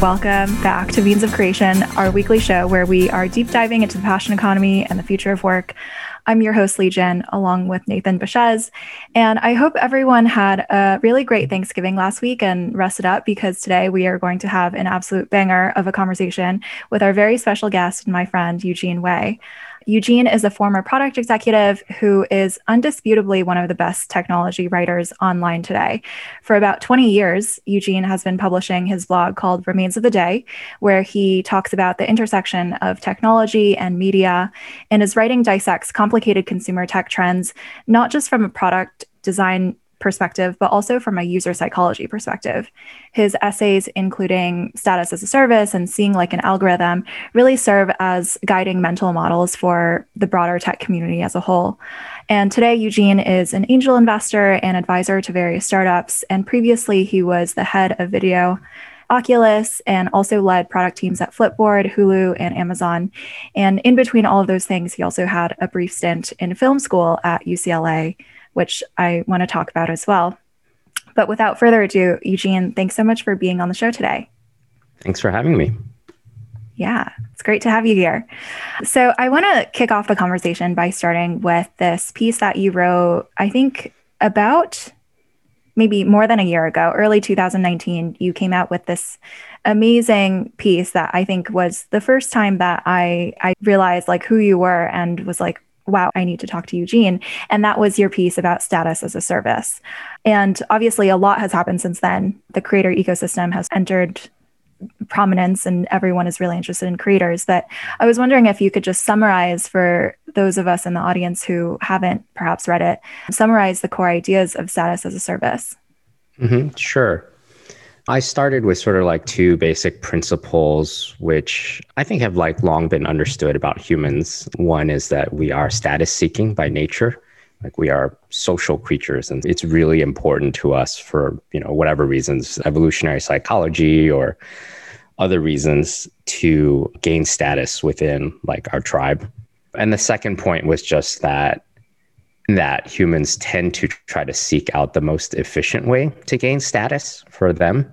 Welcome back to Means of Creation, our weekly show where we are deep diving into the passion economy and the future of work. I'm your host, Li Jin, along with Nathan Baschez. And I hope everyone had a really great Thanksgiving last week and rested up because today we are going to have an absolute banger of a conversation with our very special guest and my friend, Eugene Wei. Eugene is a former product executive who is undisputably one of the best technology writers online today. For about 20 years, Eugene has been publishing his blog called Remains of the Day, where he talks about the intersection of technology and media, and his writing dissects complicated consumer tech trends, not just from a product design perspective, but also from a user psychology perspective. His essays, including Status as a Service and Seeing Like an Algorithm, really serve as guiding mental models for the broader tech community as a whole. And today, Eugene is an angel investor and advisor to various startups. And previously, he was the head of video. Oculus and also led product teams at Flipboard, Hulu, and Amazon. And in between all of those things, he also had a brief stint in film school at UCLA, which I want to talk about as well. But without further ado, Eugene, thanks so much for being on the show today. Thanks for having me. Yeah, it's great to have you here. So, I want to kick off the conversation by starting with this piece that you wrote, I think, about maybe more than a year ago, early 2019. You came out with this amazing piece that I think was the first time that I, I realized like who you were and was like, wow, I need to talk to Eugene. And that was your piece about status as a service. And obviously, a lot has happened since then. The creator ecosystem has entered prominence and everyone is really interested in creators. But I was wondering if you could just summarize for those of us in the audience who haven't perhaps read it, summarize the core ideas of status as a service. Mm-hmm, sure. I started with sort of like two basic principles, which I think have like long been understood about humans. One is that we are status seeking by nature. Like we are social creatures, and it's really important to us for you know whatever reasons, evolutionary psychology or other reasons, to gain status within like our tribe. And the second point was just that that humans tend to try to seek out the most efficient way to gain status for them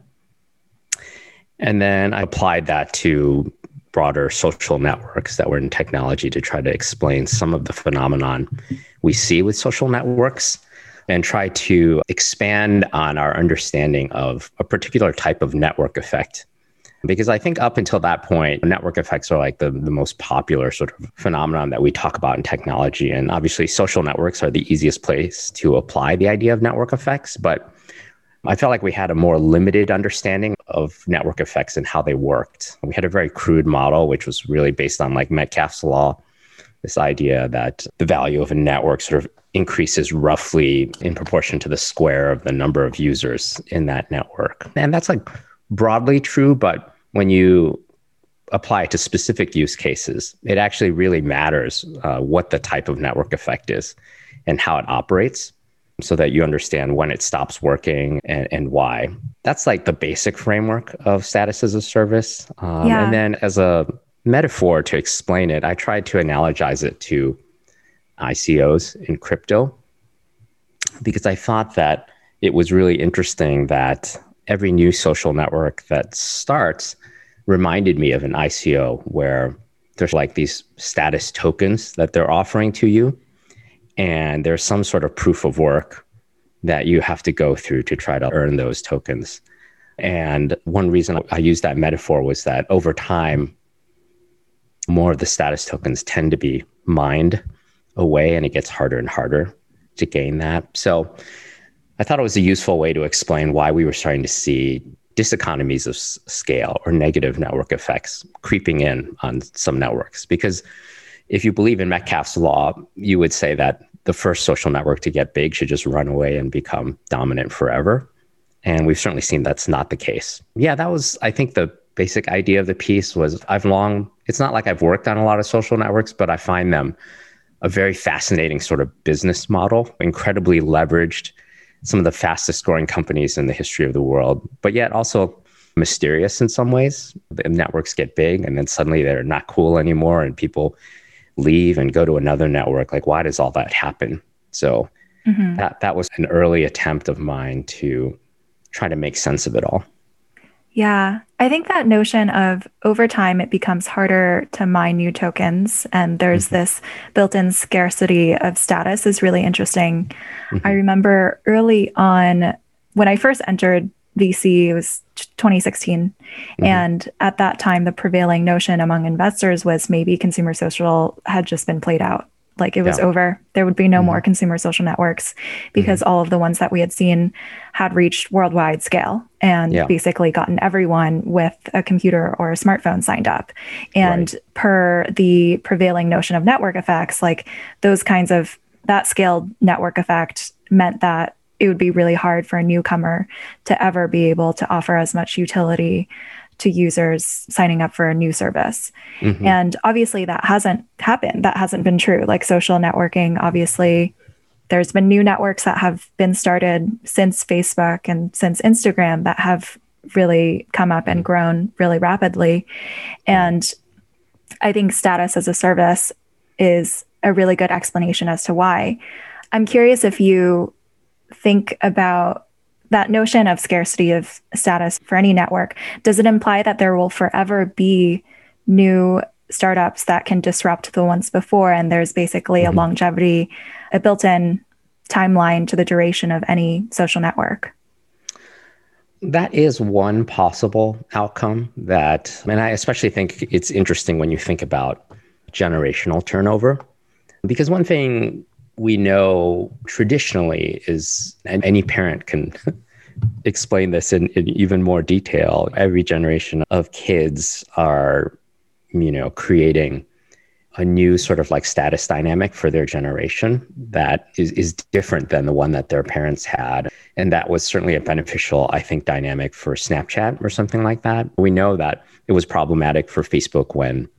and then I applied that to broader social networks that were in technology to try to explain some of the phenomenon we see with social networks and try to expand on our understanding of a particular type of network effect. Because I think up until that point, network effects are like the, the most popular sort of phenomenon that we talk about in technology. And obviously, social networks are the easiest place to apply the idea of network effects. But I felt like we had a more limited understanding of network effects and how they worked. We had a very crude model, which was really based on like Metcalfe's law, this idea that the value of a network sort of increases roughly in proportion to the square of the number of users in that network. And that's like broadly true, but when you apply it to specific use cases, it actually really matters uh, what the type of network effect is and how it operates so that you understand when it stops working and, and why. That's like the basic framework of status as a service. Um, yeah. And then as a metaphor to explain it, I tried to analogize it to ICOs in crypto because I thought that it was really interesting that every new social network that starts reminded me of an ICO where there's like these status tokens that they're offering to you and there's some sort of proof of work that you have to go through to try to earn those tokens. And one reason I used that metaphor was that over time, more of the status tokens tend to be mined away, and it gets harder and harder to gain that. So I thought it was a useful way to explain why we were starting to see diseconomies of scale or negative network effects creeping in on some networks because if you believe in Metcalfe's law, you would say that the first social network to get big should just run away and become dominant forever. And we've certainly seen that's not the case. Yeah, that was, I think, the basic idea of the piece was I've long, it's not like I've worked on a lot of social networks, but I find them a very fascinating sort of business model, incredibly leveraged, some of the fastest growing companies in the history of the world, but yet also mysterious in some ways. The networks get big and then suddenly they're not cool anymore and people leave and go to another network like why does all that happen so mm-hmm. that that was an early attempt of mine to try to make sense of it all Yeah, I think that notion of over time it becomes harder to mine new tokens, and there's mm-hmm. this built in scarcity of status is really interesting. Mm-hmm. I remember early on when I first entered VC, it was 2016. Mm-hmm. And at that time, the prevailing notion among investors was maybe consumer social had just been played out. Like it was yeah. over. There would be no mm-hmm. more consumer social networks because mm-hmm. all of the ones that we had seen had reached worldwide scale and yeah. basically gotten everyone with a computer or a smartphone signed up. And right. per the prevailing notion of network effects, like those kinds of that scaled network effect meant that it would be really hard for a newcomer to ever be able to offer as much utility to users signing up for a new service. Mm-hmm. And obviously, that hasn't happened. That hasn't been true. Like social networking, obviously, there's been new networks that have been started since Facebook and since Instagram that have really come up and grown really rapidly. And I think status as a service is a really good explanation as to why. I'm curious if you think about that notion of scarcity of status for any network, does it imply that there will forever be new startups that can disrupt the ones before? And there's basically mm-hmm. a longevity, a built in timeline to the duration of any social network? That is one possible outcome that, and I especially think it's interesting when you think about generational turnover. Because one thing we know traditionally is, and any parent can explain this in, in, even more detail. Every generation of kids are, you know, creating a new sort of like status dynamic for their generation that is, is different than the one that their parents had. And that was certainly a beneficial, I think, dynamic for Snapchat or something like that. We know that it was problematic for Facebook when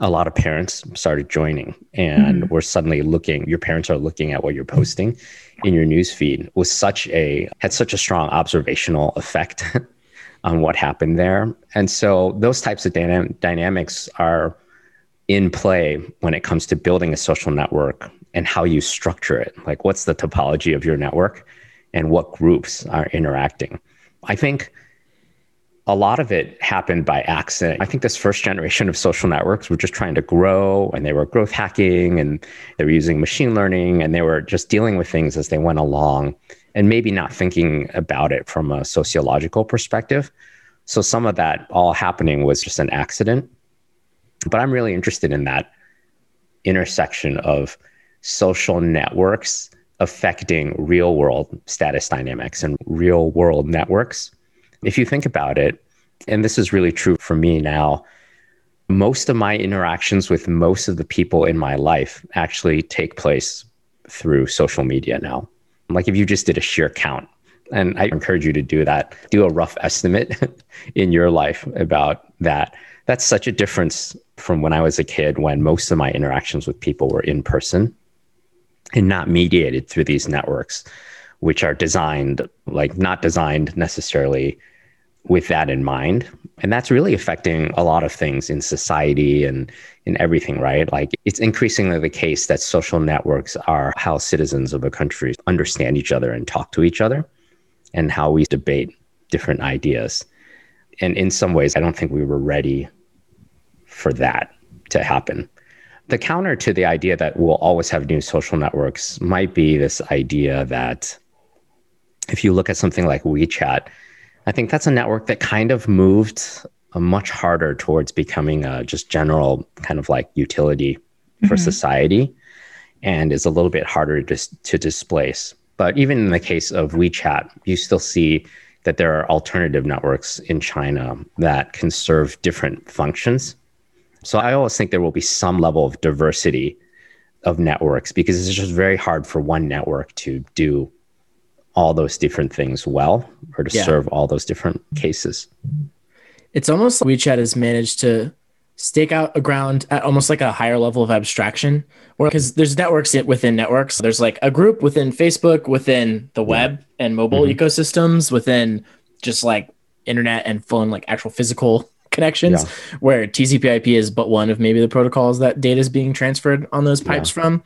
a lot of parents started joining and mm-hmm. we're suddenly looking your parents are looking at what you're posting in your news feed was such a had such a strong observational effect on what happened there. And so those types of dyna- dynamics are in play when it comes to building a social network and how you structure it. Like what's the topology of your network and what groups are interacting? I think a lot of it happened by accident. I think this first generation of social networks were just trying to grow and they were growth hacking and they were using machine learning and they were just dealing with things as they went along and maybe not thinking about it from a sociological perspective. So some of that all happening was just an accident. But I'm really interested in that intersection of social networks affecting real world status dynamics and real world networks if you think about it, and this is really true for me now, most of my interactions with most of the people in my life actually take place through social media now. Like if you just did a sheer count, and I encourage you to do that, do a rough estimate in your life about that. That's such a difference from when I was a kid when most of my interactions with people were in person and not mediated through these networks, which are designed, like not designed necessarily with that in mind. And that's really affecting a lot of things in society and in everything, right? Like it's increasingly the case that social networks are how citizens of a country understand each other and talk to each other and how we debate different ideas. And in some ways, I don't think we were ready for that to happen. The counter to the idea that we'll always have new social networks might be this idea that if you look at something like WeChat, I think that's a network that kind of moved uh, much harder towards becoming a just general kind of like utility for mm-hmm. society and is a little bit harder to, to displace. But even in the case of WeChat, you still see that there are alternative networks in China that can serve different functions. So I always think there will be some level of diversity of networks because it's just very hard for one network to do all those different things well or to yeah. serve all those different cases. It's almost like WeChat has managed to stake out a ground at almost like a higher level of abstraction or because there's networks within networks there's like a group within facebook within the web and mobile mm-hmm. ecosystems within just like internet and phone like actual physical connections yeah. where tcp/ip is but one of maybe the protocols that data is being transferred on those pipes yeah. from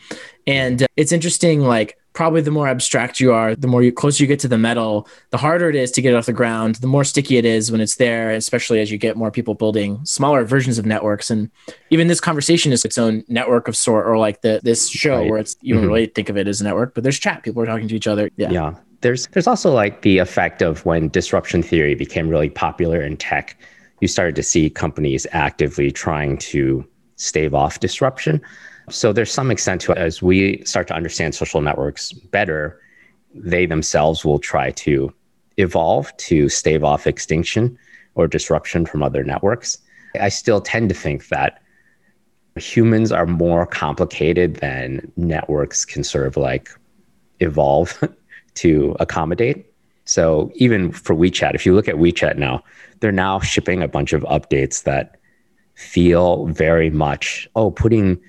and uh, it's interesting like probably the more abstract you are, the more you closer you get to the metal, the harder it is to get it off the ground, the more sticky it is when it's there, especially as you get more people building smaller versions of networks. And even this conversation is its own network of sort, or like the this show right. where it's you don't mm-hmm. really think of it as a network, but there's chat. People are talking to each other. Yeah. Yeah. There's there's also like the effect of when disruption theory became really popular in tech, you started to see companies actively trying to stave off disruption. So there's some extent to it as we start to understand social networks better, they themselves will try to evolve to stave off extinction or disruption from other networks. I still tend to think that humans are more complicated than networks can sort of like evolve to accommodate. So even for WeChat, if you look at WeChat now, they're now shipping a bunch of updates that feel very much, oh, putting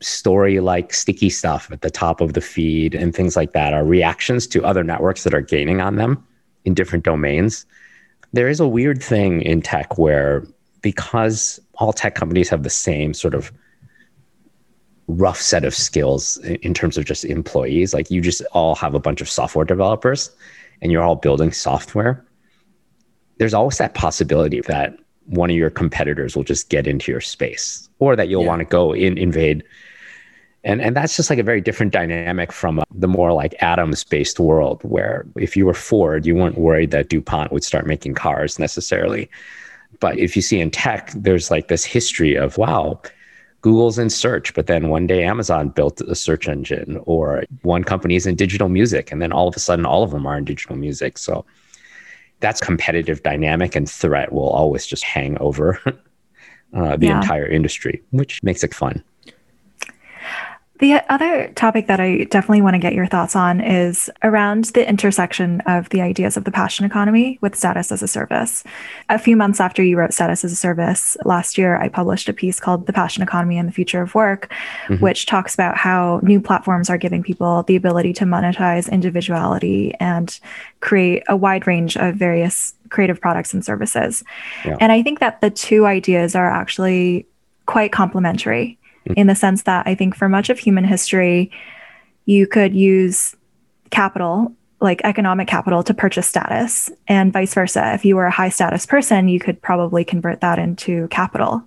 story like sticky stuff at the top of the feed and things like that are reactions to other networks that are gaining on them in different domains. There is a weird thing in tech where because all tech companies have the same sort of rough set of skills in terms of just employees, like you just all have a bunch of software developers and you're all building software. There's always that possibility that one of your competitors will just get into your space or that you'll yeah. want to go in invade. And and that's just like a very different dynamic from uh, the more like atoms based world where if you were ford you weren't worried that dupont would start making cars necessarily. But if you see in tech there's like this history of wow google's in search but then one day amazon built a search engine or one company's in digital music and then all of a sudden all of them are in digital music. So that's competitive dynamic and threat will always just hang over uh, the yeah. entire industry which makes it fun the other topic that I definitely want to get your thoughts on is around the intersection of the ideas of the passion economy with status as a service. A few months after you wrote Status as a Service last year, I published a piece called The Passion Economy and the Future of Work, mm-hmm. which talks about how new platforms are giving people the ability to monetize individuality and create a wide range of various creative products and services. Yeah. And I think that the two ideas are actually quite complementary Mm-hmm. in the sense that I think for much of human history, you could use capital, like economic capital, to purchase status, and vice versa. If you were a high status person, you could probably convert that into capital.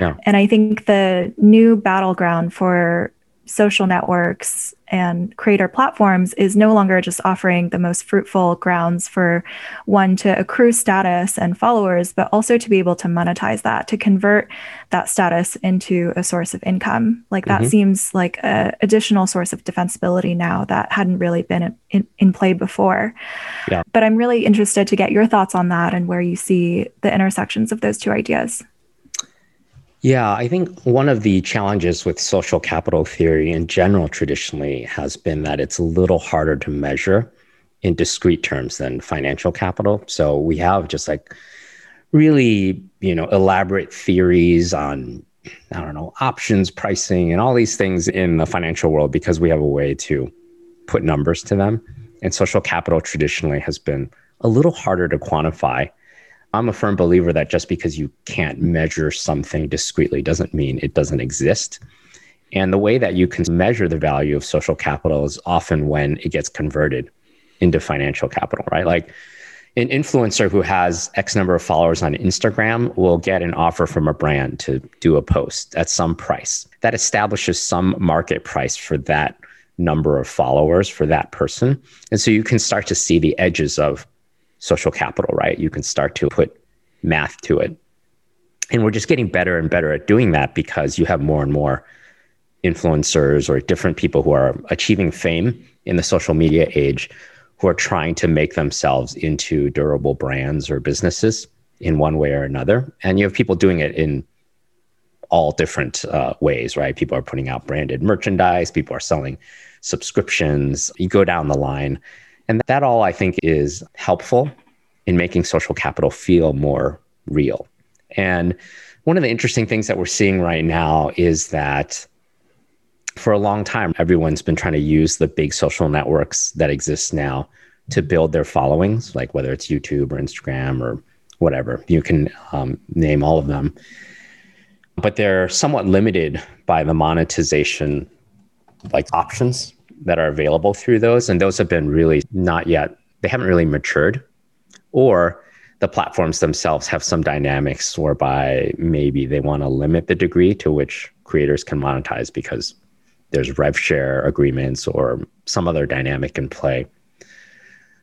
Yeah. And I think the new battleground for social networks and creator platforms is no longer just offering the most fruitful grounds for one to accrue status and followers, but also to be able to monetize that, to convert that status into a source of income. Like that mm-hmm. seems like an additional source of defensibility now that hadn't really been in, in play before. Yeah. But I'm really interested to get your thoughts on that and where you see the intersections of those two ideas. Yeah, I think one of the challenges with social capital theory in general traditionally has been that it's a little harder to measure in discrete terms than financial capital. So we have just like really, you know, elaborate theories on I don't know, options pricing and all these things in the financial world because we have a way to put numbers to them. And social capital traditionally has been a little harder to quantify I'm a firm believer that just because you can't measure something discreetly doesn't mean it doesn't exist. And the way that you can measure the value of social capital is often when it gets converted into financial capital, right? Like an influencer who has X number of followers on Instagram will get an offer from a brand to do a post at some price. That establishes some market price for that number of followers for that person. And so you can start to see the edges of social capital, right? You can start to put math to it. And we're just getting better and better at doing that because you have more and more influencers or different people who are achieving fame in the social media age who are trying to make themselves into durable brands or businesses in one way or another. And you have people doing it in all different uh, ways, right? People are putting out branded merchandise, people are selling subscriptions. You go down the line. And that all I think is helpful in making social capital feel more real. And one of the interesting things that we're seeing right now is that for a long time, everyone's been trying to use the big social networks that exist now to build their followings, like whether it's YouTube or Instagram or whatever. You can um, name all of them. But they're somewhat limited by the monetization like options that are available through those. And those have been really not yet, they haven't really matured. Or the platforms themselves have some dynamics whereby maybe they want to limit the degree to which creators can monetize because there's rev share agreements or some other dynamic in play.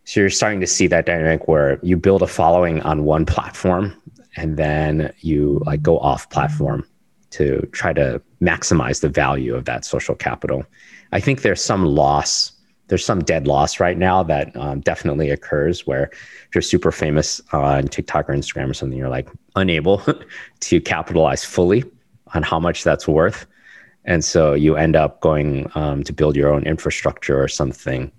So you're starting to see that dynamic where you build a following on one platform and then you like go off platform to try to maximize the value of that social capital. I think there's some loss, there's some dead loss right now that um, definitely occurs where if you're super famous on TikTok or Instagram or something, you're like unable to capitalize fully on how much that's worth. And so you end up going um, to build your own infrastructure or something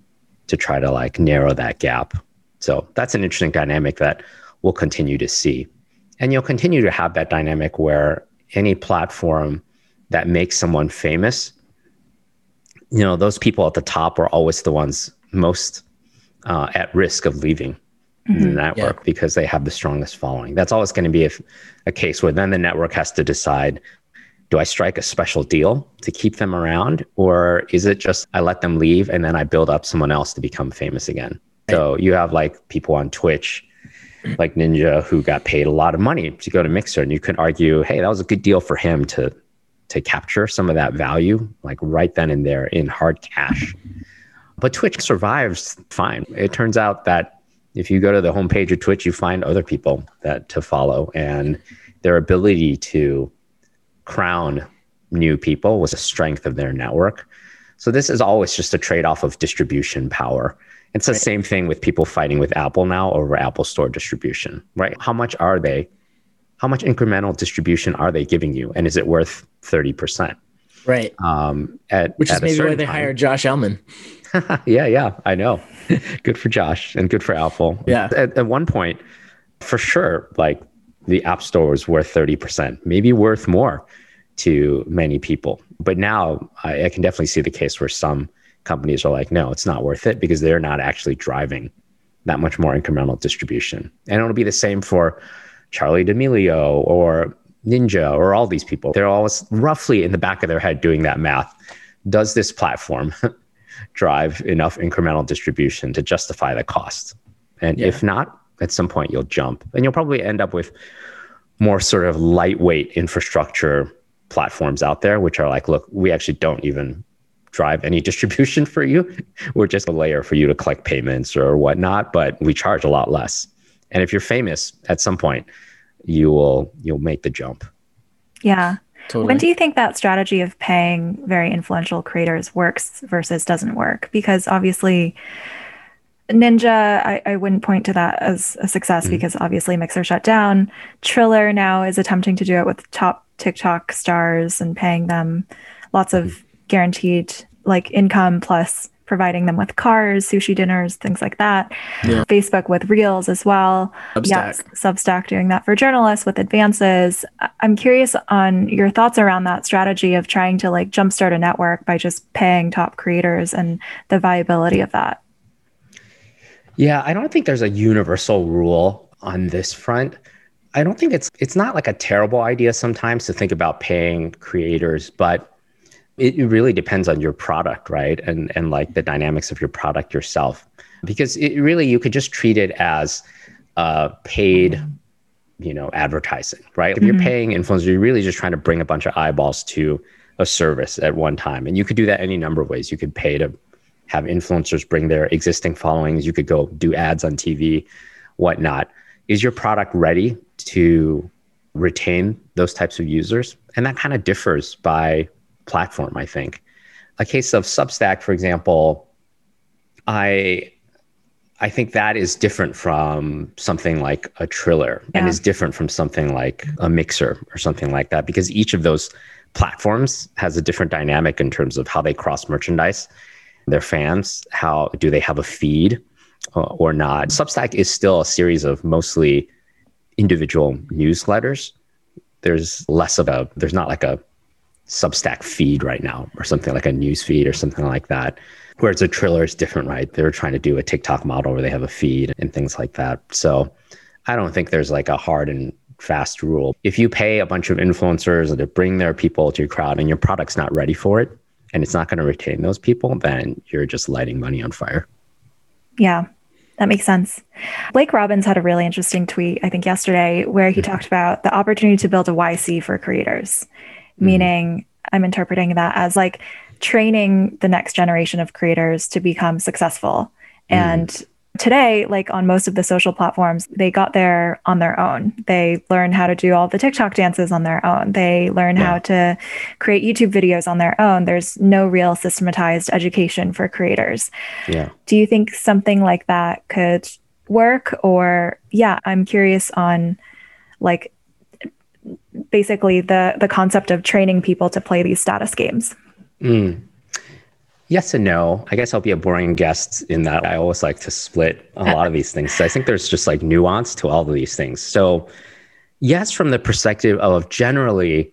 to try to like narrow that gap. So that's an interesting dynamic that we'll continue to see. And you'll continue to have that dynamic where any platform that makes someone famous, you know, those people at the top are always the ones most uh, at risk of leaving mm-hmm. the network yeah. because they have the strongest following. That's always going to be a, a case where then the network has to decide do I strike a special deal to keep them around? Or is it just I let them leave and then I build up someone else to become famous again? So you have like people on Twitch, like Ninja, who got paid a lot of money to go to Mixer. And you could argue, hey, that was a good deal for him to to capture some of that value, like right then and there in hard cash. But Twitch survives fine. It turns out that if you go to the homepage of Twitch, you find other people that to follow and their ability to crown new people was a strength of their network. So this is always just a trade-off of distribution power. It's the right. same thing with people fighting with Apple now over Apple Store distribution, right? How much are they? How much incremental distribution are they giving you? And is it worth 30%? Right. Um, at, Which is maybe why they time. hired Josh Elman. yeah, yeah, I know. good for Josh and good for Apple. Yeah. At, at one point, for sure, like the App Store was worth 30%, maybe worth more to many people. But now I, I, can definitely see the case where some companies are like, no, it's not worth it because they're not actually driving that much more incremental distribution. And it'll be the same for Charli D'Amelio or Ninja or all these people. They're always roughly in the back of their head doing that math. Does this platform drive enough incremental distribution to justify the cost? And yeah. if not, at some point you'll jump and you'll probably end up with more sort of lightweight infrastructure platforms out there which are like look we actually don't even drive any distribution for you we're just a layer for you to collect payments or whatnot but we charge a lot less and if you're famous at some point you will you'll make the jump yeah Totally. When do you think that strategy of paying very influential creators works versus doesn't work? Because obviously, Ninja, I, I wouldn't point to that as a success mm-hmm. because obviously Mixer shut down. Triller now is attempting to do it with top TikTok stars and paying them lots of mm-hmm. guaranteed like income plus providing them with cars, sushi dinners, things like that. Yeah. Facebook with Reels as well. Substack. Yes, Substack doing that for journalists with advances. I'm curious on your thoughts around that strategy of trying to like jumpstart a network by just paying top creators and the viability of that. Yeah, I don't think there's a universal rule on this front. I don't think it's it's not like a terrible idea sometimes to think about paying creators, but it, really depends on your product, right? And and like the dynamics of your product yourself. Because it really you could just treat it as uh, paid, you know, advertising, right? If you're mm-hmm. paying influencers, you're really just trying to bring a bunch of eyeballs to a service at one time. And you could do that any number of ways. You could pay to have influencers bring their existing followings. You could go do ads on TV, whatnot. Is your product ready to retain those types of users? And that kind of differs by platform, I think. A case of Substack, for example, I I think that is different from something like a Triller yeah. and is different from something like a Mixer or something like that because each of those platforms has a different dynamic in terms of how they cross merchandise their fans? How do they have a feed uh, or not? Substack is still a series of mostly individual newsletters. There's less of a, there's not like a Substack feed right now or something like a news feed or something like that. Whereas a Triller is different, right? They're trying to do a TikTok model where they have a feed and things like that. So I don't think there's like a hard and fast rule. If you pay a bunch of influencers to bring their people to your crowd and your product's not ready for it, and it's not going to retain those people, then you're just lighting money on fire. Yeah, that makes sense. Blake Robbins had a really interesting tweet, I think yesterday, where he mm-hmm. talked about the opportunity to build a YC for creators, mm-hmm. meaning I'm interpreting that as like training the next generation of creators to become successful. Mm-hmm. And today, like on most of the social platforms, they got there on their own. They learn how to do all the TikTok dances on their own. They learn yeah. how to create YouTube videos on their own. There's no real systematized education for creators. Yeah. Do you think something like that could work? Or, yeah, I'm curious on like basically the the concept of training people to play these status games. Mm. Yes and no. I guess I'll be a boring guest in that I always like to split a lot of these things. So I think there's just like nuance to all of these things. So, yes, from the perspective of generally,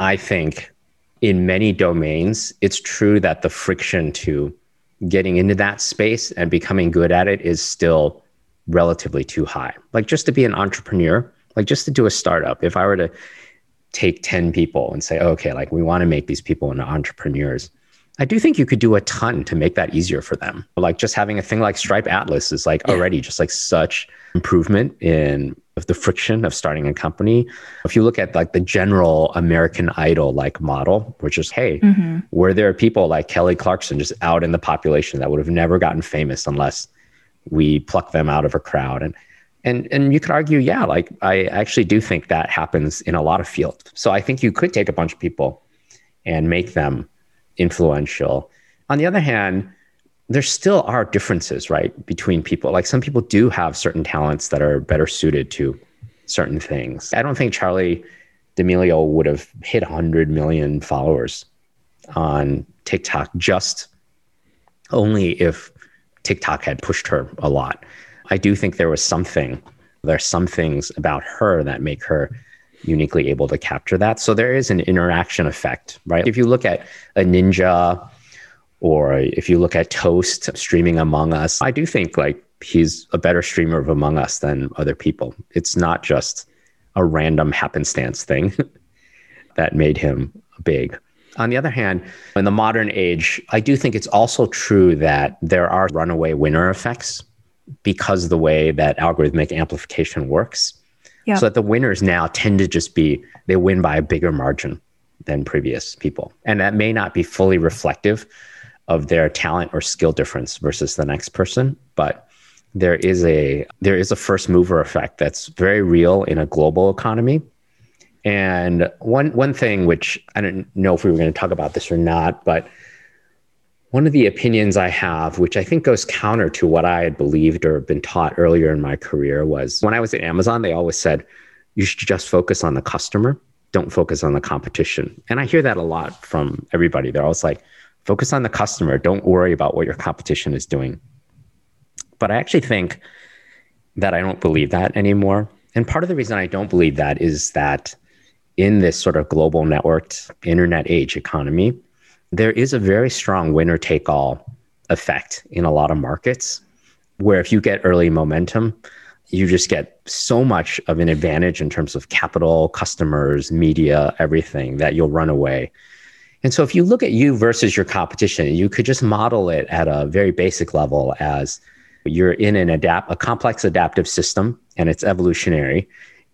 I think in many domains, it's true that the friction to getting into that space and becoming good at it is still relatively too high. Like just to be an entrepreneur, like just to do a startup, if I were to take 10 people and say, okay, like we want to make these people into entrepreneurs I do think you could do a ton to make that easier for them. Like just having a thing like Stripe Atlas is like yeah. already just like such improvement in of the friction of starting a company. If you look at like the general American Idol like model, which is, hey, mm-hmm. were there people like Kelly Clarkson just out in the population that would have never gotten famous unless we pluck them out of a crowd? And and and you could argue, yeah, like I actually do think that happens in a lot of fields. So I think you could take a bunch of people and make them influential. On the other hand, there still are differences, right, between people. Like some people do have certain talents that are better suited to certain things. I don't think Charli D'Amelio would have hit 100 million followers on TikTok just only if TikTok had pushed her a lot. I do think there was something, There are some things about her that make her uniquely able to capture that. So there is an interaction effect, right? If you look at a Ninja or if you look at Toast streaming Among Us, I do think like he's a better streamer of Among Us than other people. It's not just a random happenstance thing that made him big. On the other hand, in the modern age, I do think it's also true that there are runaway winner effects because of the way that algorithmic amplification works. Yep. So that the winners now tend to just be, they win by a bigger margin than previous people. And that may not be fully reflective of their talent or skill difference versus the next person, but there is a there is a first mover effect that's very real in a global economy. And one one thing which I don't know if we were going to talk about this or not, but one of the opinions I have, which I think goes counter to what I had believed or been taught earlier in my career, was when I was at Amazon, they always said, you should just focus on the customer, don't focus on the competition. And I hear that a lot from everybody. They're always like, focus on the customer, don't worry about what your competition is doing. But I actually think that I don't believe that anymore. And part of the reason I don't believe that is that in this sort of global networked internet age economy, there is a very strong winner take all effect in a lot of markets where if you get early momentum, you just get so much of an advantage in terms of capital, customers, media, everything that you'll run away. And so if you look at you versus your competition, you could just model it at a very basic level as you're in an adapt a complex adaptive system and it's evolutionary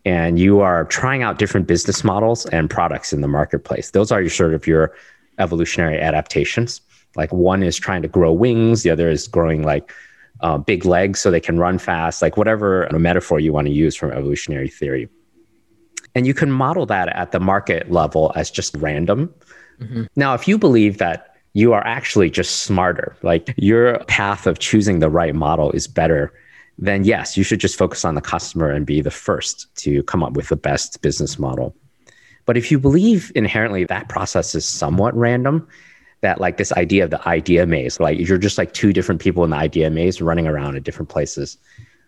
and you are trying out different business models and products in the marketplace. Those are your sort of your evolutionary adaptations. Like one is trying to grow wings, the other is growing like uh, big legs so they can run fast, like whatever metaphor you want to use from evolutionary theory. And you can model that at the market level as just random. Mm-hmm. Now, if you believe that you are actually just smarter, like your path of choosing the right model is better, then yes, you should just focus on the customer and be the first to come up with the best business model. But if you believe inherently that process is somewhat random, that like this idea of the idea maze, like you're just like two different people in the idea maze running around at different places.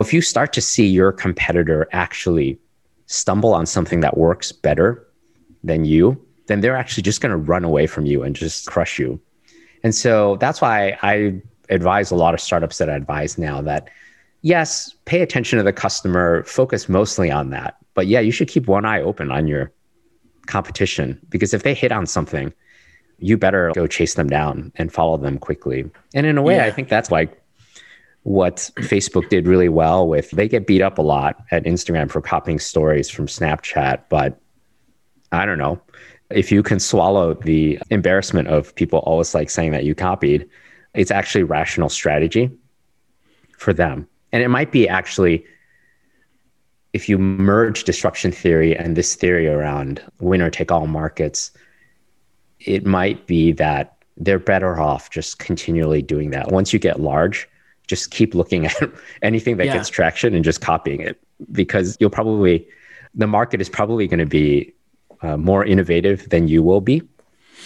If you start to see your competitor actually stumble on something that works better than you, then they're actually just going to run away from you and just crush you. And so that's why I advise a lot of startups that I advise now that yes, pay attention to the customer, focus mostly on that. But yeah, you should keep one eye open on your competition because if they hit on something you better go chase them down and follow them quickly. And in a way, yeah. I think that's like what Facebook did really well with. They get beat up a lot at Instagram for copying stories from Snapchat, but I don't know. If you can swallow the embarrassment of people always like saying that you copied, it's actually rational strategy for them. And it might be actually if you merge disruption theory and this theory around winner take all markets, it might be that they're better off just continually doing that. Once you get large, just keep looking at anything that yeah. gets traction and just copying it because you'll probably, the market is probably going to be uh, more innovative than you will be,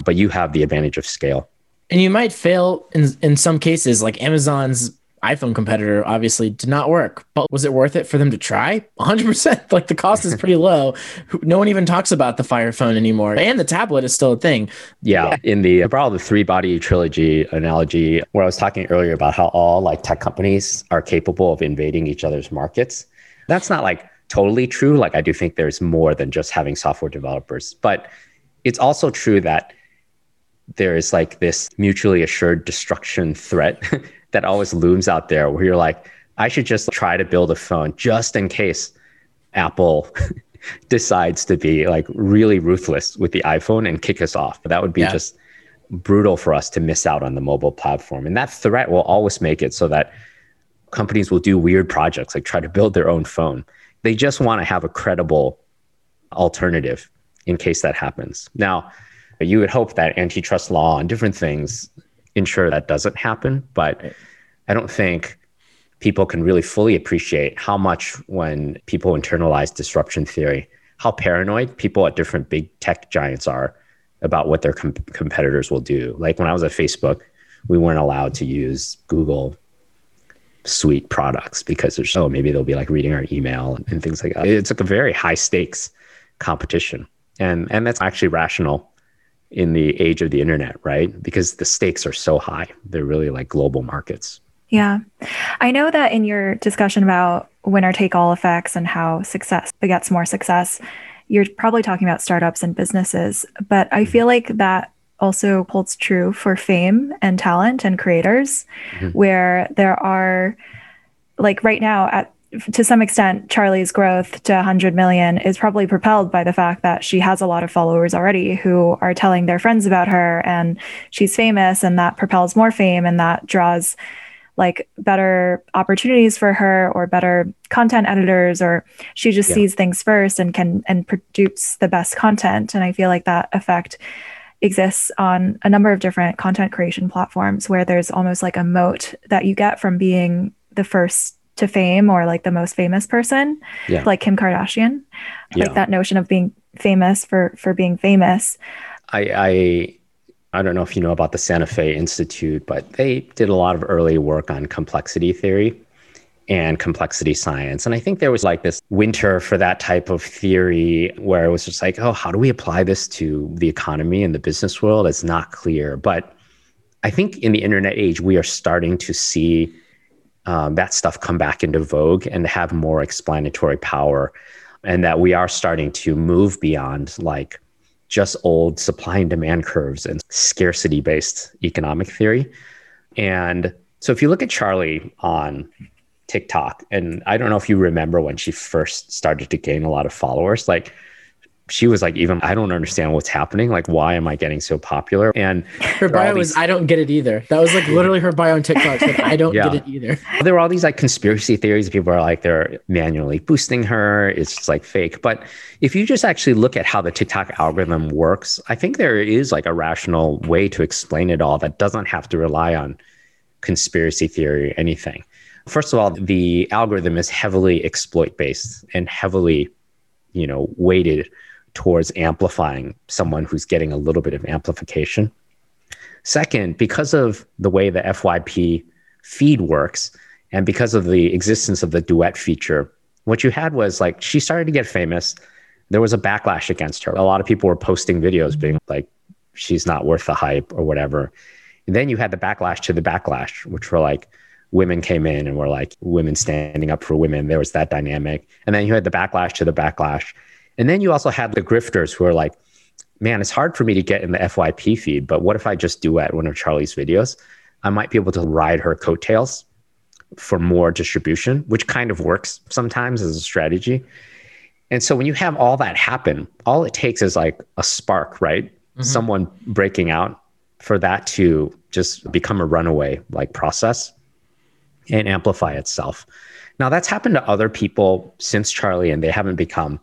but you have the advantage of scale. And you might fail in, in some cases, like Amazon's iPhone competitor obviously did not work, but was it worth it for them to try? 100%. Like the cost is pretty low. No one even talks about the Fire phone anymore. And the tablet is still a thing. Yeah. yeah. In the probably the three body trilogy analogy, where I was talking earlier about how all like tech companies are capable of invading each other's markets, that's not like totally true. Like I do think there's more than just having software developers, but it's also true that there is like this mutually assured destruction threat that always looms out there where you're like, I should just try to build a phone just in case Apple decides to be like really ruthless with the iPhone and kick us off. But that would be yeah. just brutal for us to miss out on the mobile platform. And that threat will always make it so that companies will do weird projects, like try to build their own phone. They just want to have a credible alternative in case that happens. Now, you would hope that antitrust law and different things ensure that doesn't happen. But I don't think people can really fully appreciate how much when people internalize disruption theory, how paranoid people at different big tech giants are about what their com- competitors will do. Like when I was at Facebook, we weren't allowed to use Google suite products because there's oh maybe they'll be like reading our email and, and things like that. It's like a very high stakes competition, and and that's actually rational in the age of the internet, right? Because the stakes are so high. They're really like global markets. Yeah. I know that in your discussion about winner take all effects and how success begets more success, you're probably talking about startups and businesses. But I feel like that also holds true for fame and talent and creators, mm-hmm. where there are, like right now, at to some extent, Charli's growth to 100 million is probably propelled by the fact that she has a lot of followers already who are telling their friends about her and she's famous, and that propels more fame and that draws like better opportunities for her or better content editors or she just yeah. sees things first and can and produce the best content and i feel like that effect exists on a number of different content creation platforms where there's almost like a moat that you get from being the first to fame or like the most famous person, yeah. like Kim Kardashian. Yeah. Like that notion of being famous for for being famous. I, I I don't know if you know about the Santa Fe Institute, but they did a lot of early work on complexity theory and complexity science. And I think there was like this winter for that type of theory where it was just like, oh, how do we apply this to the economy and the business world? It's not clear. But I think in the internet age, we are starting to see um, that stuff come back into vogue and have more explanatory power and that we are starting to move beyond like just old supply and demand curves and scarcity based economic theory. And so if you look at Charli on tiktok and i don't know if you remember when she first started to gain a lot of followers like she was like, even I don't understand what's happening. Like, why am I getting so popular? And her bio was, I don't get it either. That was like literally her bio on TikTok. Said, I don't yeah. get it either. There were all these like conspiracy theories. People are like, they're manually boosting her. It's just like fake. But if you just actually look at how the TikTok algorithm works, I think there is like a rational way to explain it all that doesn't have to rely on conspiracy theory or anything. First of all, the algorithm is heavily exploit based and heavily, you know, weighted towards amplifying someone who's getting a little bit of amplification. Second, because of the way the FYP feed works and because of the existence of the duet feature, what you had was like she started to get famous. There was a backlash against her. A lot of people were posting videos being like, she's not worth the hype or whatever. And then you had the backlash to the backlash, which were like, women came in and were like women standing up for women. There was that dynamic. And then you had the backlash to the backlash. And then you also had the grifters who are like man, it's hard for me to get in the FYP feed, but what if I just duet one of Charli's videos? I might be able to ride her coattails for more distribution, which kind of works sometimes as a strategy. And so when you have all that happen, all it takes is like a spark, right? Mm-hmm. Someone breaking out for that to just become a runaway like process and amplify itself. Now that's happened to other people since Charlie and they haven't become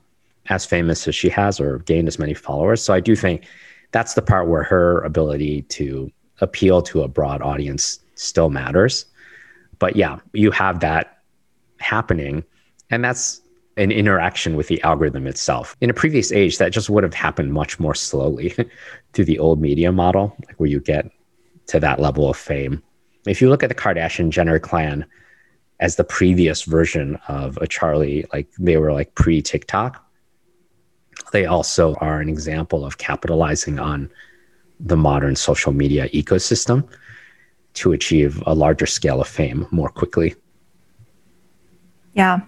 as famous as she has or gained as many followers. So I do think that's the part where her ability to appeal to a broad audience still matters. But yeah, you have that happening. And that's an interaction with the algorithm itself. In a previous age, that just would have happened much more slowly through the old media model, like where you get to that level of fame. If you look at the Kardashian Jenner clan as the previous version of a Charli, like they were like pre TikTok, they also are an example of capitalizing on the modern social media ecosystem to achieve a larger scale of fame more quickly. Yeah.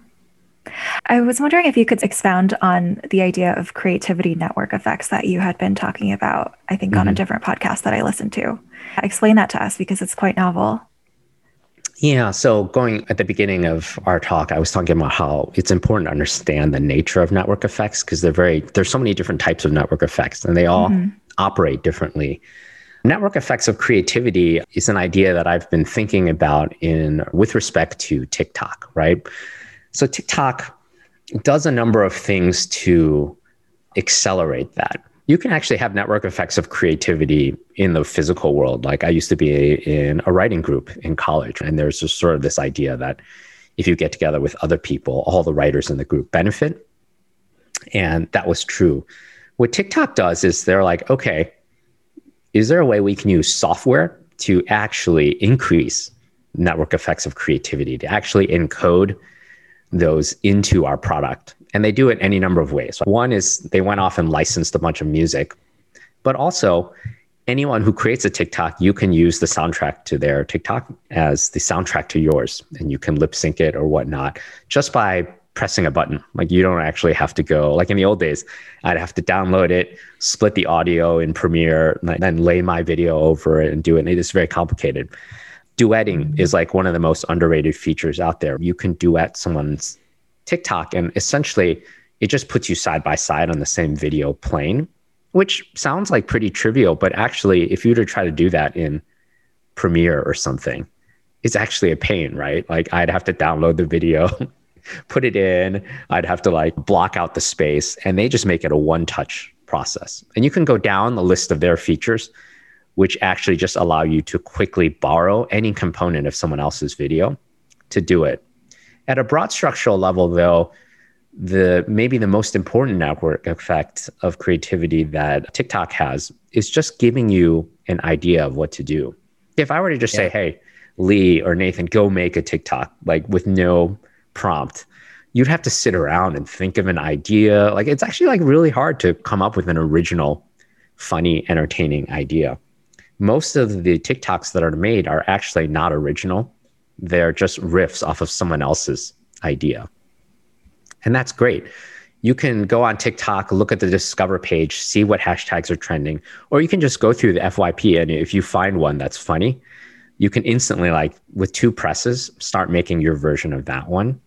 I was wondering if you could expound on the idea of creativity network effects that you had been talking about, I think, mm-hmm. on a mm-hmm. different podcast that I listened to. Explain that to us because it's quite novel. Yeah. So, going at the beginning of our talk, I was talking about how it's important to understand the nature of network effects because they're very, there's so many different types of network effects and they all mm-hmm. operate differently. Network effects of creativity is an idea that I've been thinking about in with respect to TikTok, right? So TikTok does a number of things to accelerate that you can actually have network effects of creativity in the physical world. Like I used to be in a writing group in college, and there's just sort of this idea that if you get together with other people, all the writers in the group benefit. And that was true. What TikTok does is they're like, okay, is there a way we can use software to actually increase network effects of creativity, to actually encode those into our product and they do it any number of ways. One is they went off and licensed a bunch of music, but also anyone who creates a TikTok, you can use the soundtrack to their TikTok as the soundtrack to yours, and you can lip sync it or whatnot just by pressing a button. Like you don't actually have to go, like in the old days, I'd have to download it, split the audio in Premiere, and then lay my video over it and do it. And it is very complicated. Duetting is like one of the most underrated features out there. You can duet someone's TikTok, and essentially it just puts you side by side on the same video plane, which sounds like pretty trivial, but actually, if you were to try to do that in Premiere or something, it's actually a pain, right? Like I'd have to download the video, put it in, I'd have to like block out the space, and they just make it a one touch process. And you can go down the list of their features, which actually just allow you to quickly borrow any component of someone else's video to do it at a broad structural level, though, the maybe the most important network effect of creativity that TikTok has is just giving you an idea of what to do. If I were to just yeah. say, "Hey, Li or Nathan, go make a TikTok," like with no prompt, you'd have to sit around and think of an idea. Like it's actually like really hard to come up with an original, funny, entertaining idea. Most of the TikToks that are made are actually not original they're just riffs off of someone else's idea. And that's great. You can go on TikTok, look at the discover page, see what hashtags are trending, or you can just go through the FYP. And if you find one that's funny, you can instantly, like with two presses, start making your version of that one.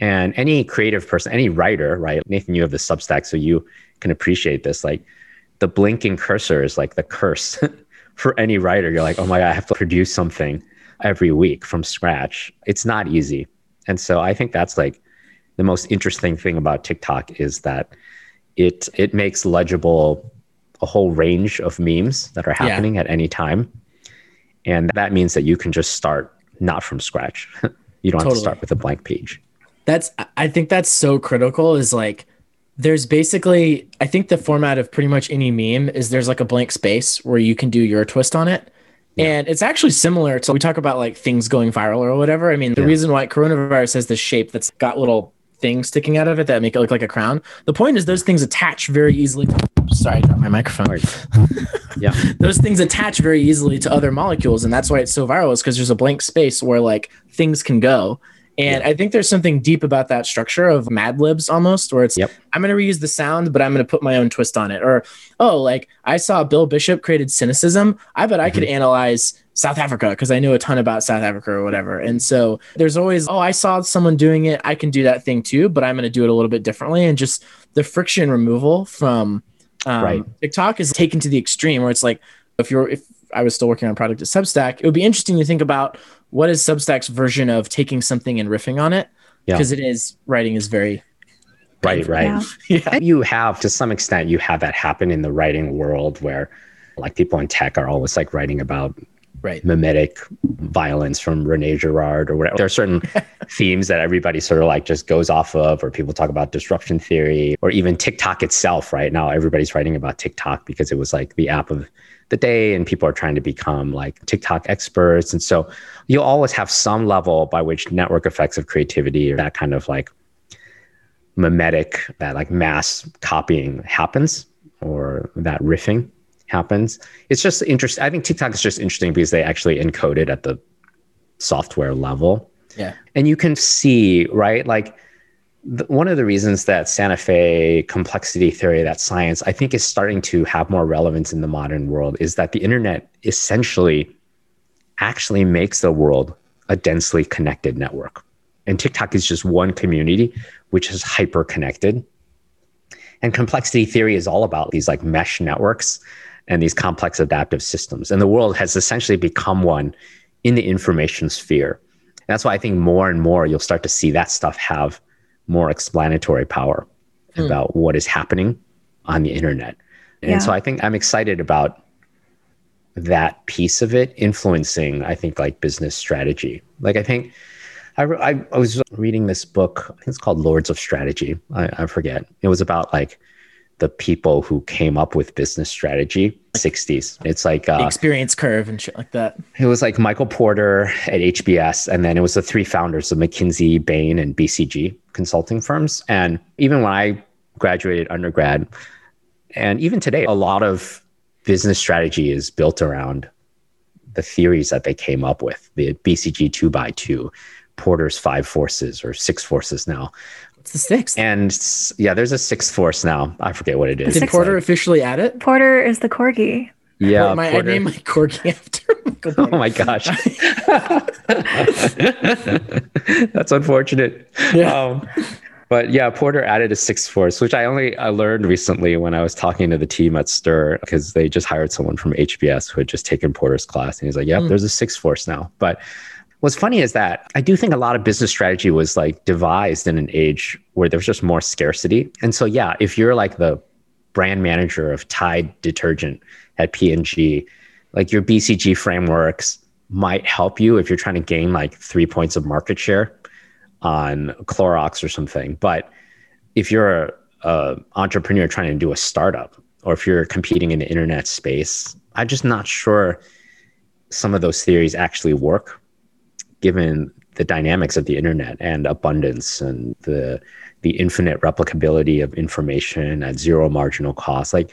And any creative person, any writer, right? Nathan, you have the Substack, so you can appreciate this. Like the blinking cursor is like the curse for any writer. You're like, oh my God, I have to produce something every week from scratch. It's not easy. And so I think that's like the most interesting thing about TikTok is that it it makes legible a whole range of memes that are happening yeah. at any time. And that means that you can just start not from scratch. you don't totally. have to start with a blank page. That's I think that's so critical is like there's basically I think the format of pretty much any meme is there's like a blank space where you can do your twist on it. And it's actually similar to we talk about like things going viral or whatever. I mean, the yeah. reason why coronavirus has this shape that's got little things sticking out of it that make it look like a crown. The point is those things attach very easily. Sorry, I dropped my microphone. yeah. those things attach very easily to other molecules. And that's why it's so viral is because there's a blank space where like things can go. And I think there's something deep about that structure of Mad Libs almost, where it's Yep. I'm going to reuse the sound, but I'm going to put my own twist on it. Or, oh, like I saw Bill Bishop created Sinocism. I bet I could analyze South Africa because I knew a ton about South Africa or whatever. And so there's always, oh, I saw someone doing it. I can do that thing too, but I'm going to do it a little bit differently. And just the friction removal from um, Right. TikTok is taken to the extreme where it's like, if you're, if I was still working on a product at Substack, it would be interesting to think about what is Substack's version of taking something and riffing on it. Yeah. Because it is, writing is very, Right, right. Yeah. yeah. You have to some extent you have that happen in the writing world where like people in tech are always like writing about Right. mimetic violence from Rene Girard or whatever. There are certain themes that everybody sort of like just goes off of, or people talk about disruption theory, or even TikTok itself. Right now, everybody's writing about TikTok because it was like the app of the day, and people are trying to become like TikTok experts. And so you'll always have some level by which network effects of creativity or that kind of like mimetic, that like mass copying happens, or that riffing happens. It's just interesting. I think TikTok is just interesting because they actually encode it at the software level. Yeah. And you can see, right? Like one of the reasons that Santa Fe complexity theory, that science, I think is starting to have more relevance in the modern world is that the internet essentially actually makes the world a densely connected network. And TikTok is just one community which is hyper connected. And complexity theory is all about these like mesh networks and these complex adaptive systems. And the world has essentially become one in the information sphere. And that's why I think more and more you'll start to see that stuff have more explanatory power Hmm. about what is happening on the internet. And Yeah. so I think I'm excited about that piece of it influencing, I think, like business strategy. Like, I think I, I, I was reading this book, I think it's called Lords of Strategy. I, I forget. It was about like the people who came up with business strategy 60s. It's like, uh, experience curve and shit like that. it was like Michael Porter at HBS, and then it was the three founders of McKinsey, Bain, and BCG consulting firms. And even when I graduated undergrad, and even today, a lot of business strategy is built around the theories that they came up with the BCG two by two, Porter's five forces or six forces now. What's the sixth? And yeah, there's a sixth force now. I forget what it is. Did Porter Like- officially add it? Porter is the corgi. yeah, my, I Porter- named my corgi after Michael Oh my gosh. That's unfortunate. Yeah. Um, but yeah, Porter added a sixth force, which I only I learned recently when I was talking to the team at Stir because they just hired someone from HBS who had just taken Porter's class, and he's like, "Yep, Hmm. there's a sixth force now." But what's funny is that I do think a lot of business strategy was like devised in an age where there's just more scarcity, and so yeah, if you're like the brand manager of Tide detergent at P&G, like your BCG frameworks might help you if you're trying to gain like three points of market share on Clorox or something. But if you're a, a entrepreneur trying to do a startup, or if you're competing in the internet space, I'm just not sure some of those theories actually work, given the dynamics of the internet and abundance and the the infinite replicability of information at zero marginal cost. Like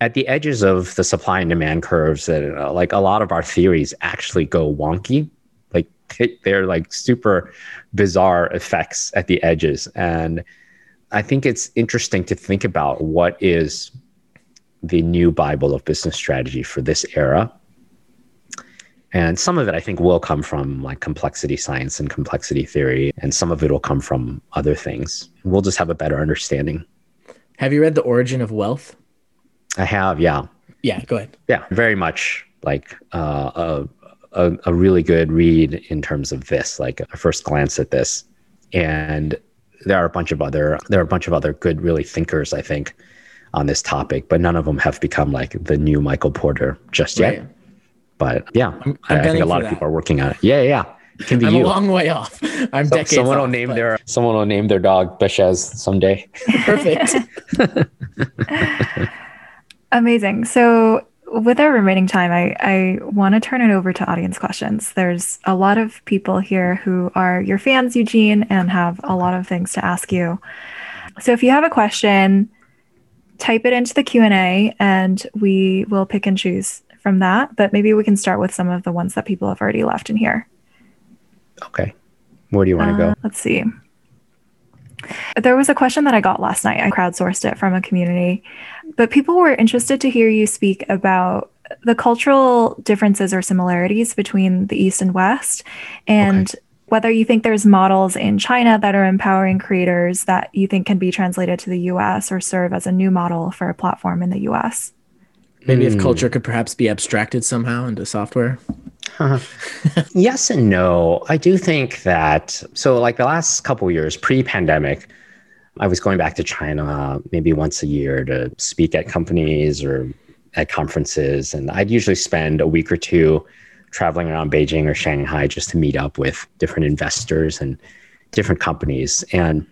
at the edges of the supply and demand curves, that uh, like a lot of our theories actually go wonky. Like they- they're like super bizarre effects at the edges, and I think it's interesting to think about what is the new Bible of business strategy for this era. And some of it I think will come from like complexity science and complexity theory, and some of it will come from other things. We'll just have a better understanding. Have you read The Origin of Wealth? I have, yeah. Yeah, go ahead. Yeah, very much like uh, a, a a really good read in terms of this, like a first glance at this. And there are a bunch of other there are a bunch of other good, really thinkers, I think, on this topic, but none of them have become like the new Michael Porter just yet. Right. But yeah, I'm I, I think a lot of that. people are working on it. Yeah, yeah, yeah. It can be I'm you. a long way off. I'm So- decades someone will name but their someone will name their dog Baschez someday. perfect. Amazing. So, with our remaining time, I, I want to turn it over to audience questions. There's a lot of people here who are your fans, Eugene, and have a lot of things to ask you. So, if you have a question, type it into the Q&A and we will pick and choose from that. But maybe we can start with some of the ones that people have already left in here. Okay. Where do you want to Uh, go? let's see. There was a question that I got last night. I crowdsourced it from a community, but people were interested to hear you speak about the cultural differences or similarities between the East and West, and whether you think there's models in China that are empowering creators that you think can be translated to the US or serve as a new model for a platform in the US. Maybe if Hmm. culture could perhaps be abstracted somehow into software. yes and no. I do think that so like the last couple years pre-pandemic, I was going back to China maybe once a year to speak at companies or at conferences and I'd usually spend a week or two traveling around Beijing or Shanghai just to meet up with different investors and different companies and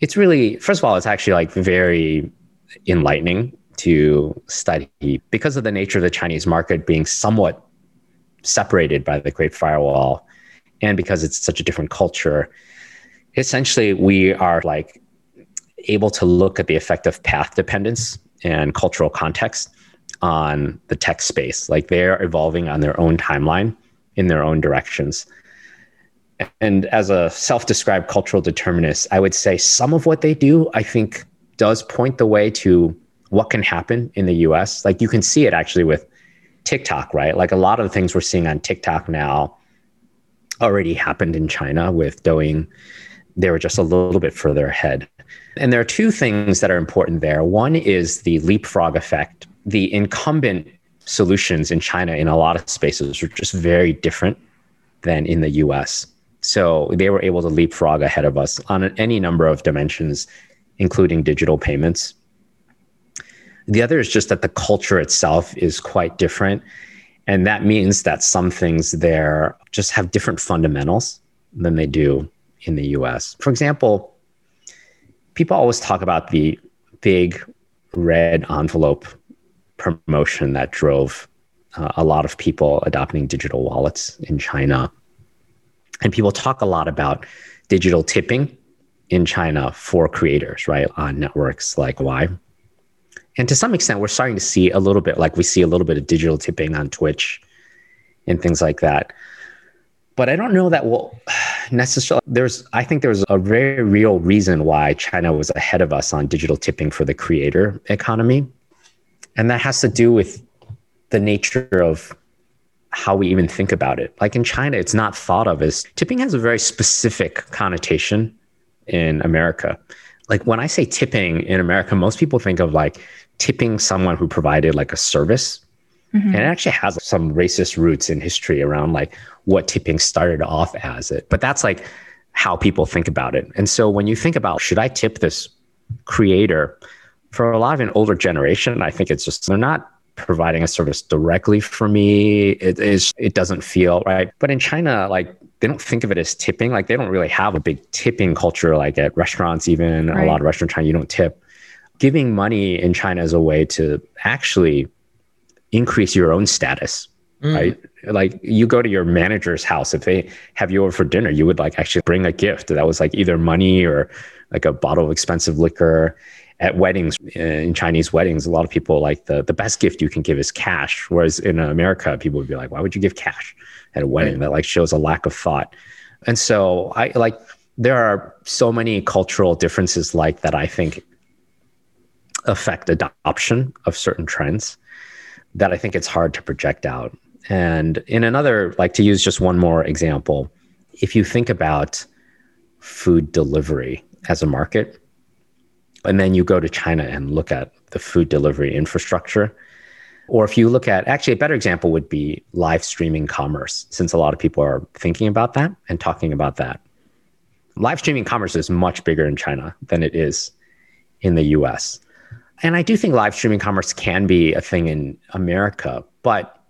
it's really first of all it's actually like very enlightening to study because of the nature of the Chinese market being somewhat separated by the Great Firewall, and because it's such a different culture, essentially we are like able to look at the effect of path dependence and cultural context on the tech space. Like they're evolving on their own timeline in their own directions. And as a self described cultural determinist, I would say some of what they do, I think, does point the way to what can happen in the US. Like you can see it actually with TikTok, right? Like a lot of the things we're seeing on TikTok now already happened in China with Douyin. They were just a little bit further ahead. And there are two things that are important there. One is the leapfrog effect. The incumbent solutions in China in a lot of spaces are just very different than in the US. So they were able to leapfrog ahead of us on any number of dimensions, including digital payments. The other is just that the culture itself is quite different. And that means that some things there just have different fundamentals than they do in the US. For example, people always talk about the big red envelope promotion that drove uh, a lot of people adopting digital wallets in China. And people talk a lot about digital tipping in China for creators, right, on networks like Y. And to some extent, we're starting to see a little bit like we see a little bit of digital tipping on Twitch and things like that. But I don't know that will necessarily. There's, I think there's a very real reason why China was ahead of us on digital tipping for the creator economy. And that has to do with the nature of how we even think about it. Like in China, it's not thought of as tipping has a very specific connotation in America. Like when I say tipping in America, most people think of like tipping someone who provided like a service. Mhm. And it actually has some racist roots in history around like what tipping started off as it. But that's like how people think about it. And so when you think about should I tip this creator, for a lot of an older generation, I think it's just they're not providing a service directly for me. It is it doesn't feel right. But in China, like they don't think of it as tipping. Like they don't really have a big tipping culture like at restaurants, even Right. a lot of restaurant China, you don't tip. Giving money in China is a way to actually increase your own status Mm. right? Like you go to your manager's house, if they have you over for dinner, you would like actually bring a gift that was like either money or like a bottle of expensive liquor. At weddings, in Chinese weddings, a lot of people like the, the best gift you can give is cash. Whereas in America, people would be like, why would you give cash at a wedding? Right. That like shows a lack of thought. And so I like there are so many cultural differences like that I think affect adoption of certain trends that I think it's hard to project out. And in another, like to use just one more example, if you think about food delivery as a market, and then you go to China and look at the food delivery infrastructure, or if you look at actually a better example would be live streaming commerce, since a lot of people are thinking about that and talking about that. Live streaming commerce is much bigger in China than it is in the US. And I do think live streaming commerce can be a thing in America. But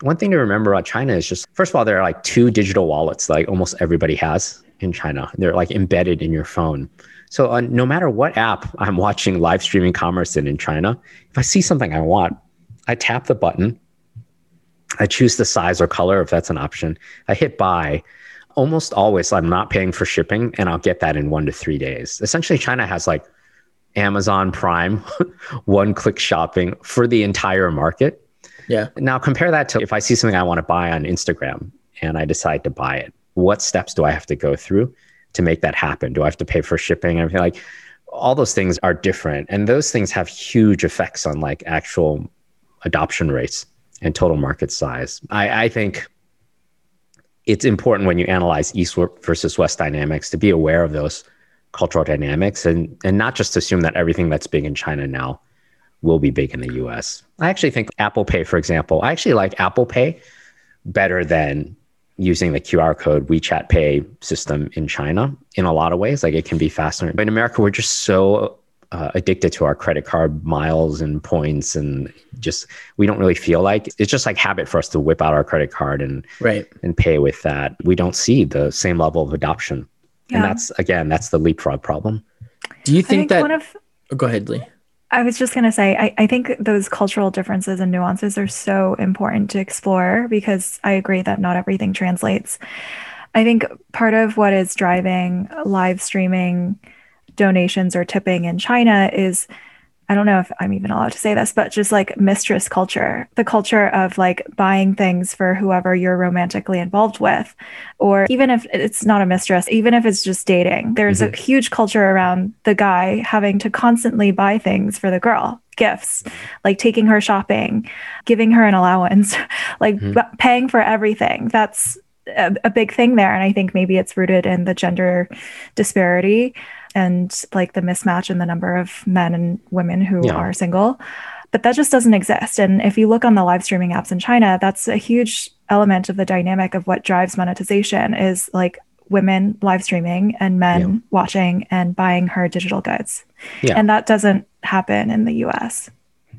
one thing to remember about China is just, first of all, there are like two digital wallets like almost everybody has in China. They're like embedded in your phone. So uh, no matter what app I'm watching live streaming commerce in in China, if I see something I want, I tap the button. I choose the size or color if that's an option. I hit buy. Almost always, I'm not paying for shipping, and I'll get that in one to three days. Essentially, China has like Amazon Prime, one click shopping for the entire market. Yeah. Now, compare that to if I see something I want to buy on Instagram and I decide to buy it. what steps do I have to go through to make that happen? Do I have to pay for shipping and everything? Like all those things are different. And those things have huge effects on like actual adoption rates and total market size. I, I think it's important when you analyze East versus West dynamics to be aware of those cultural dynamics and, and not just assume that everything that's big in China now will be big in the US. I actually think Apple Pay, for example, I actually like Apple Pay better than using the QR code WeChat Pay system in China in a lot of ways. Like it can be faster. But in America, we're just so uh, addicted to our credit card miles and points and just we don't really feel like it's just like habit for us to whip out our credit card and right and pay with that we don't see the same level of adoption yeah. and that's again that's the leapfrog problem do you think, think that one of oh, go ahead Li I was just going to say, I, I think those cultural differences and nuances are so important to explore because I agree that not everything translates. I think part of what is driving live streaming donations or tipping in China is I don't know if I'm even allowed to say this, but just like mistress culture, the culture of like buying things for whoever you're romantically involved with. Or even if it's not a mistress, even if it's just dating, there's mm-hmm. a huge culture around the guy having to constantly buy things for the girl gifts, like taking her shopping, giving her an allowance, like mm-hmm. b- paying for everything. That's a, a big thing there. And I think maybe it's rooted in the gender disparity and like the mismatch in the number of men and women who yeah. are single. But that just doesn't exist. And if you look on the live streaming apps in China, that's a huge element of the dynamic of what drives monetization is like women live streaming and men yeah. watching and buying her digital goods. Yeah. And that doesn't happen in the US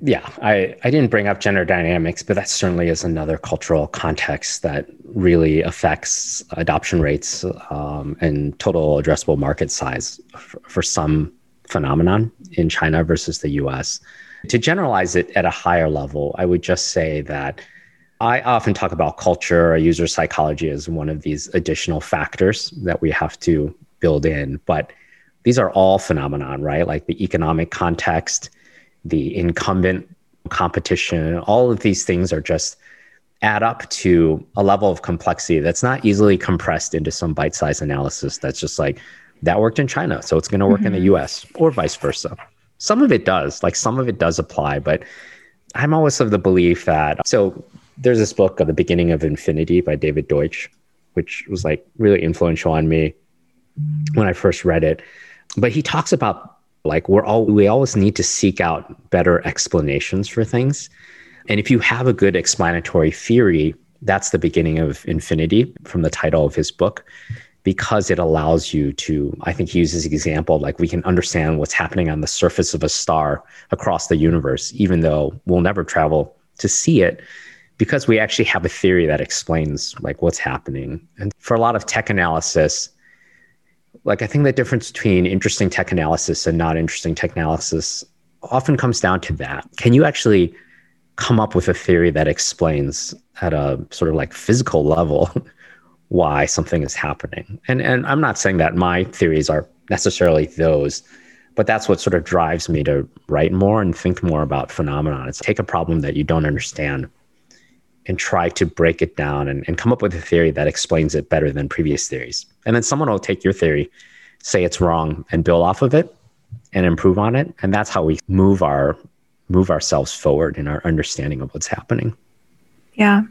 yeah, I, I didn't bring up gender dynamics, but that certainly is another cultural context that really affects adoption rates um, and total addressable market size for, for some phenomenon in China versus the US. To generalize it at a higher level, I would just say that I often talk about culture or user psychology as one of these additional factors that we have to build in. But these are all phenomenon, right? Like the economic context, the incumbent competition, all of these things are just add up to a level of complexity that's not easily compressed into some bite-sized analysis that's just like that worked in China, so it's going to work mm-hmm. in the mm-hmm. US or vice versa. Some of it does, like some of it does apply, but I'm always of the belief that so there's this book of the beginning of infinity by David Deutsch, which was like really influential on me when I first read it. But he talks about like we're all we always need to seek out better explanations for things. And if you have a good explanatory theory, that's the beginning of infinity from the title of his book because it allows you to i think he uses example like we can understand what's happening on the surface of a star across the universe even though we'll never travel to see it because we actually have a theory that explains like what's happening and for a lot of tech analysis like I think the difference between interesting tech analysis and not interesting tech analysis often comes down to that. Can you actually come up with a theory that explains at a sort of like physical level why something is happening? And and I'm not saying that my theories are necessarily those, but that's what sort of drives me to write more and think more about phenomenon. It's take a problem that you don't understand and try to break it down and, and come up with a theory that explains it better than previous theories. And then someone will take your theory, say it's wrong, and build off of it and improve on it. And that's how we move our move ourselves forward in our understanding of what's happening. Yeah.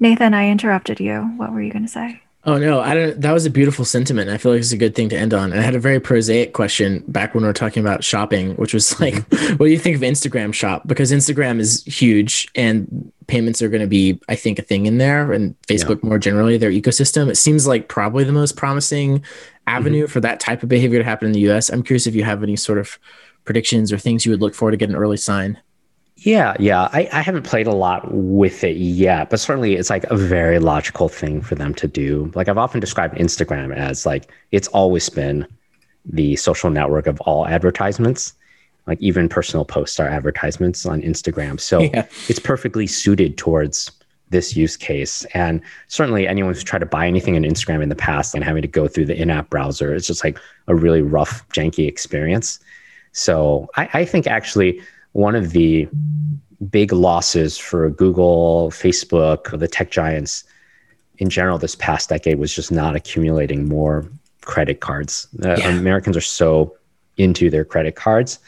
Nathan, I interrupted you. What were you going to say? Oh no, I don't. That was a beautiful sentiment. I feel like it's a good thing to end on. I had a very prosaic question back when we were talking about shopping, which was like, mm-hmm. what do you think of Instagram Shop? Because Instagram is huge, and payments are going to be, I think, a thing in there, and Facebook yeah. more generally, their ecosystem. It seems like probably the most promising avenue mm-hmm. for that type of behavior to happen in the U.S. I'm curious if you have any sort of predictions or things you would look for to get an early sign. Yeah, yeah. I, I haven't played a lot with it yet, but certainly it's like a very logical thing for them to do. Like I've often described Instagram as like it's always been the social network of all advertisements. Like even personal posts are advertisements on Instagram. So yeah. it's perfectly suited towards this use case. And certainly anyone who's tried to buy anything on Instagram in the past and having to go through the in-app browser, it's just like a really rough, janky experience. So I, I think actually one of the big losses for Google, Facebook, the tech giants in general this past decade was just not accumulating more credit cards. Uh, yeah. Americans are so into their credit cards.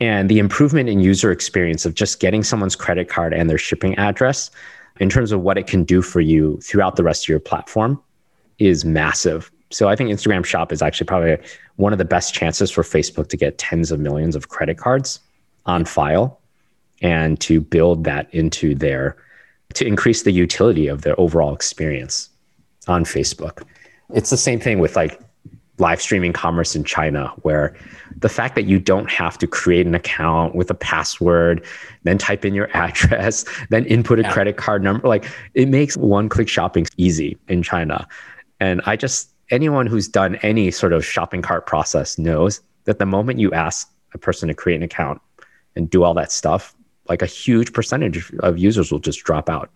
And the improvement in user experience of just getting someone's credit card and their shipping address in terms of what it can do for you throughout the rest of your platform is massive. So I think Instagram Shop is actually probably one of the best chances for Facebook to get tens of millions of credit cards on file and to build that into their to increase the utility of their overall experience on Facebook. It's the same thing with like live streaming commerce in China, where the fact that you don't have to create an account with a password, then type in your address, then input a yeah. credit card number, like it makes one click shopping easy in China. And I just, anyone who's done any sort of shopping cart process knows that the moment you ask a person to create an account and do all that stuff, like a huge percentage of users will just drop out.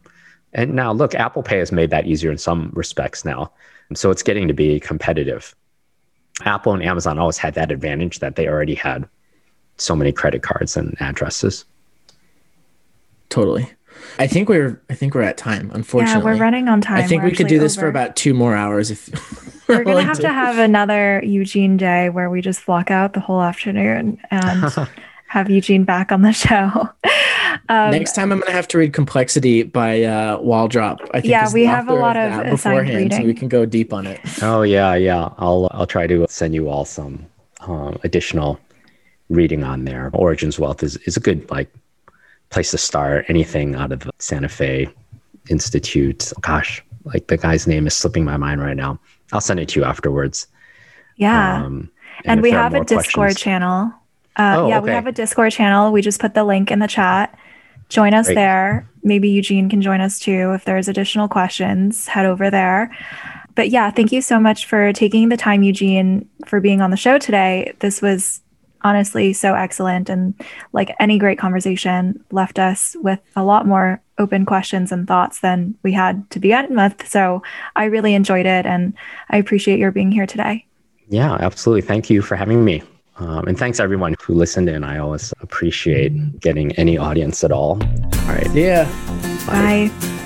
And now, look, Apple Pay has made that easier in some respects now. So it's getting to be competitive. Apple and Amazon always had that advantage that they already had so many credit cards and addresses. Totally. I think we're I think we're at time. Unfortunately, yeah, we're running on time. I think we're we could do this over. for about two more hours. If we're, we're gonna have to. to have another Eugene day where we just block out the whole afternoon and have Eugene back on the show. Um, Next time, I'm going to have to read Complexity by uh, Waldrop. I think yeah, we have a lot of beforehand, reading. so we can go deep on it. Oh yeah, yeah. I'll I'll try to send you all some um, additional reading on there. Origins Wealth is is a good like place to start. Anything out of the Santa Fe Institute. Gosh, like the guy's name is slipping my mind right now. I'll send it to you afterwards. Yeah. Um, and, and we have a Discord questions. channel. Uh, oh, yeah, okay. we have a Discord channel. We just put the link in the chat. Join us Great. there. Maybe Eugene can join us too. If there's additional questions, head over there. But yeah, thank you so much for taking the time, Eugene, for being on the show today. This was honestly so excellent. And like any great conversation, left us with a lot more open questions and thoughts than we had to begin with. So I really enjoyed it. And I appreciate your being here today. Yeah, absolutely. Thank you for having me. Um, and thanks everyone who listened in. I always appreciate getting any audience at all. All right. Yeah. Bye. Bye.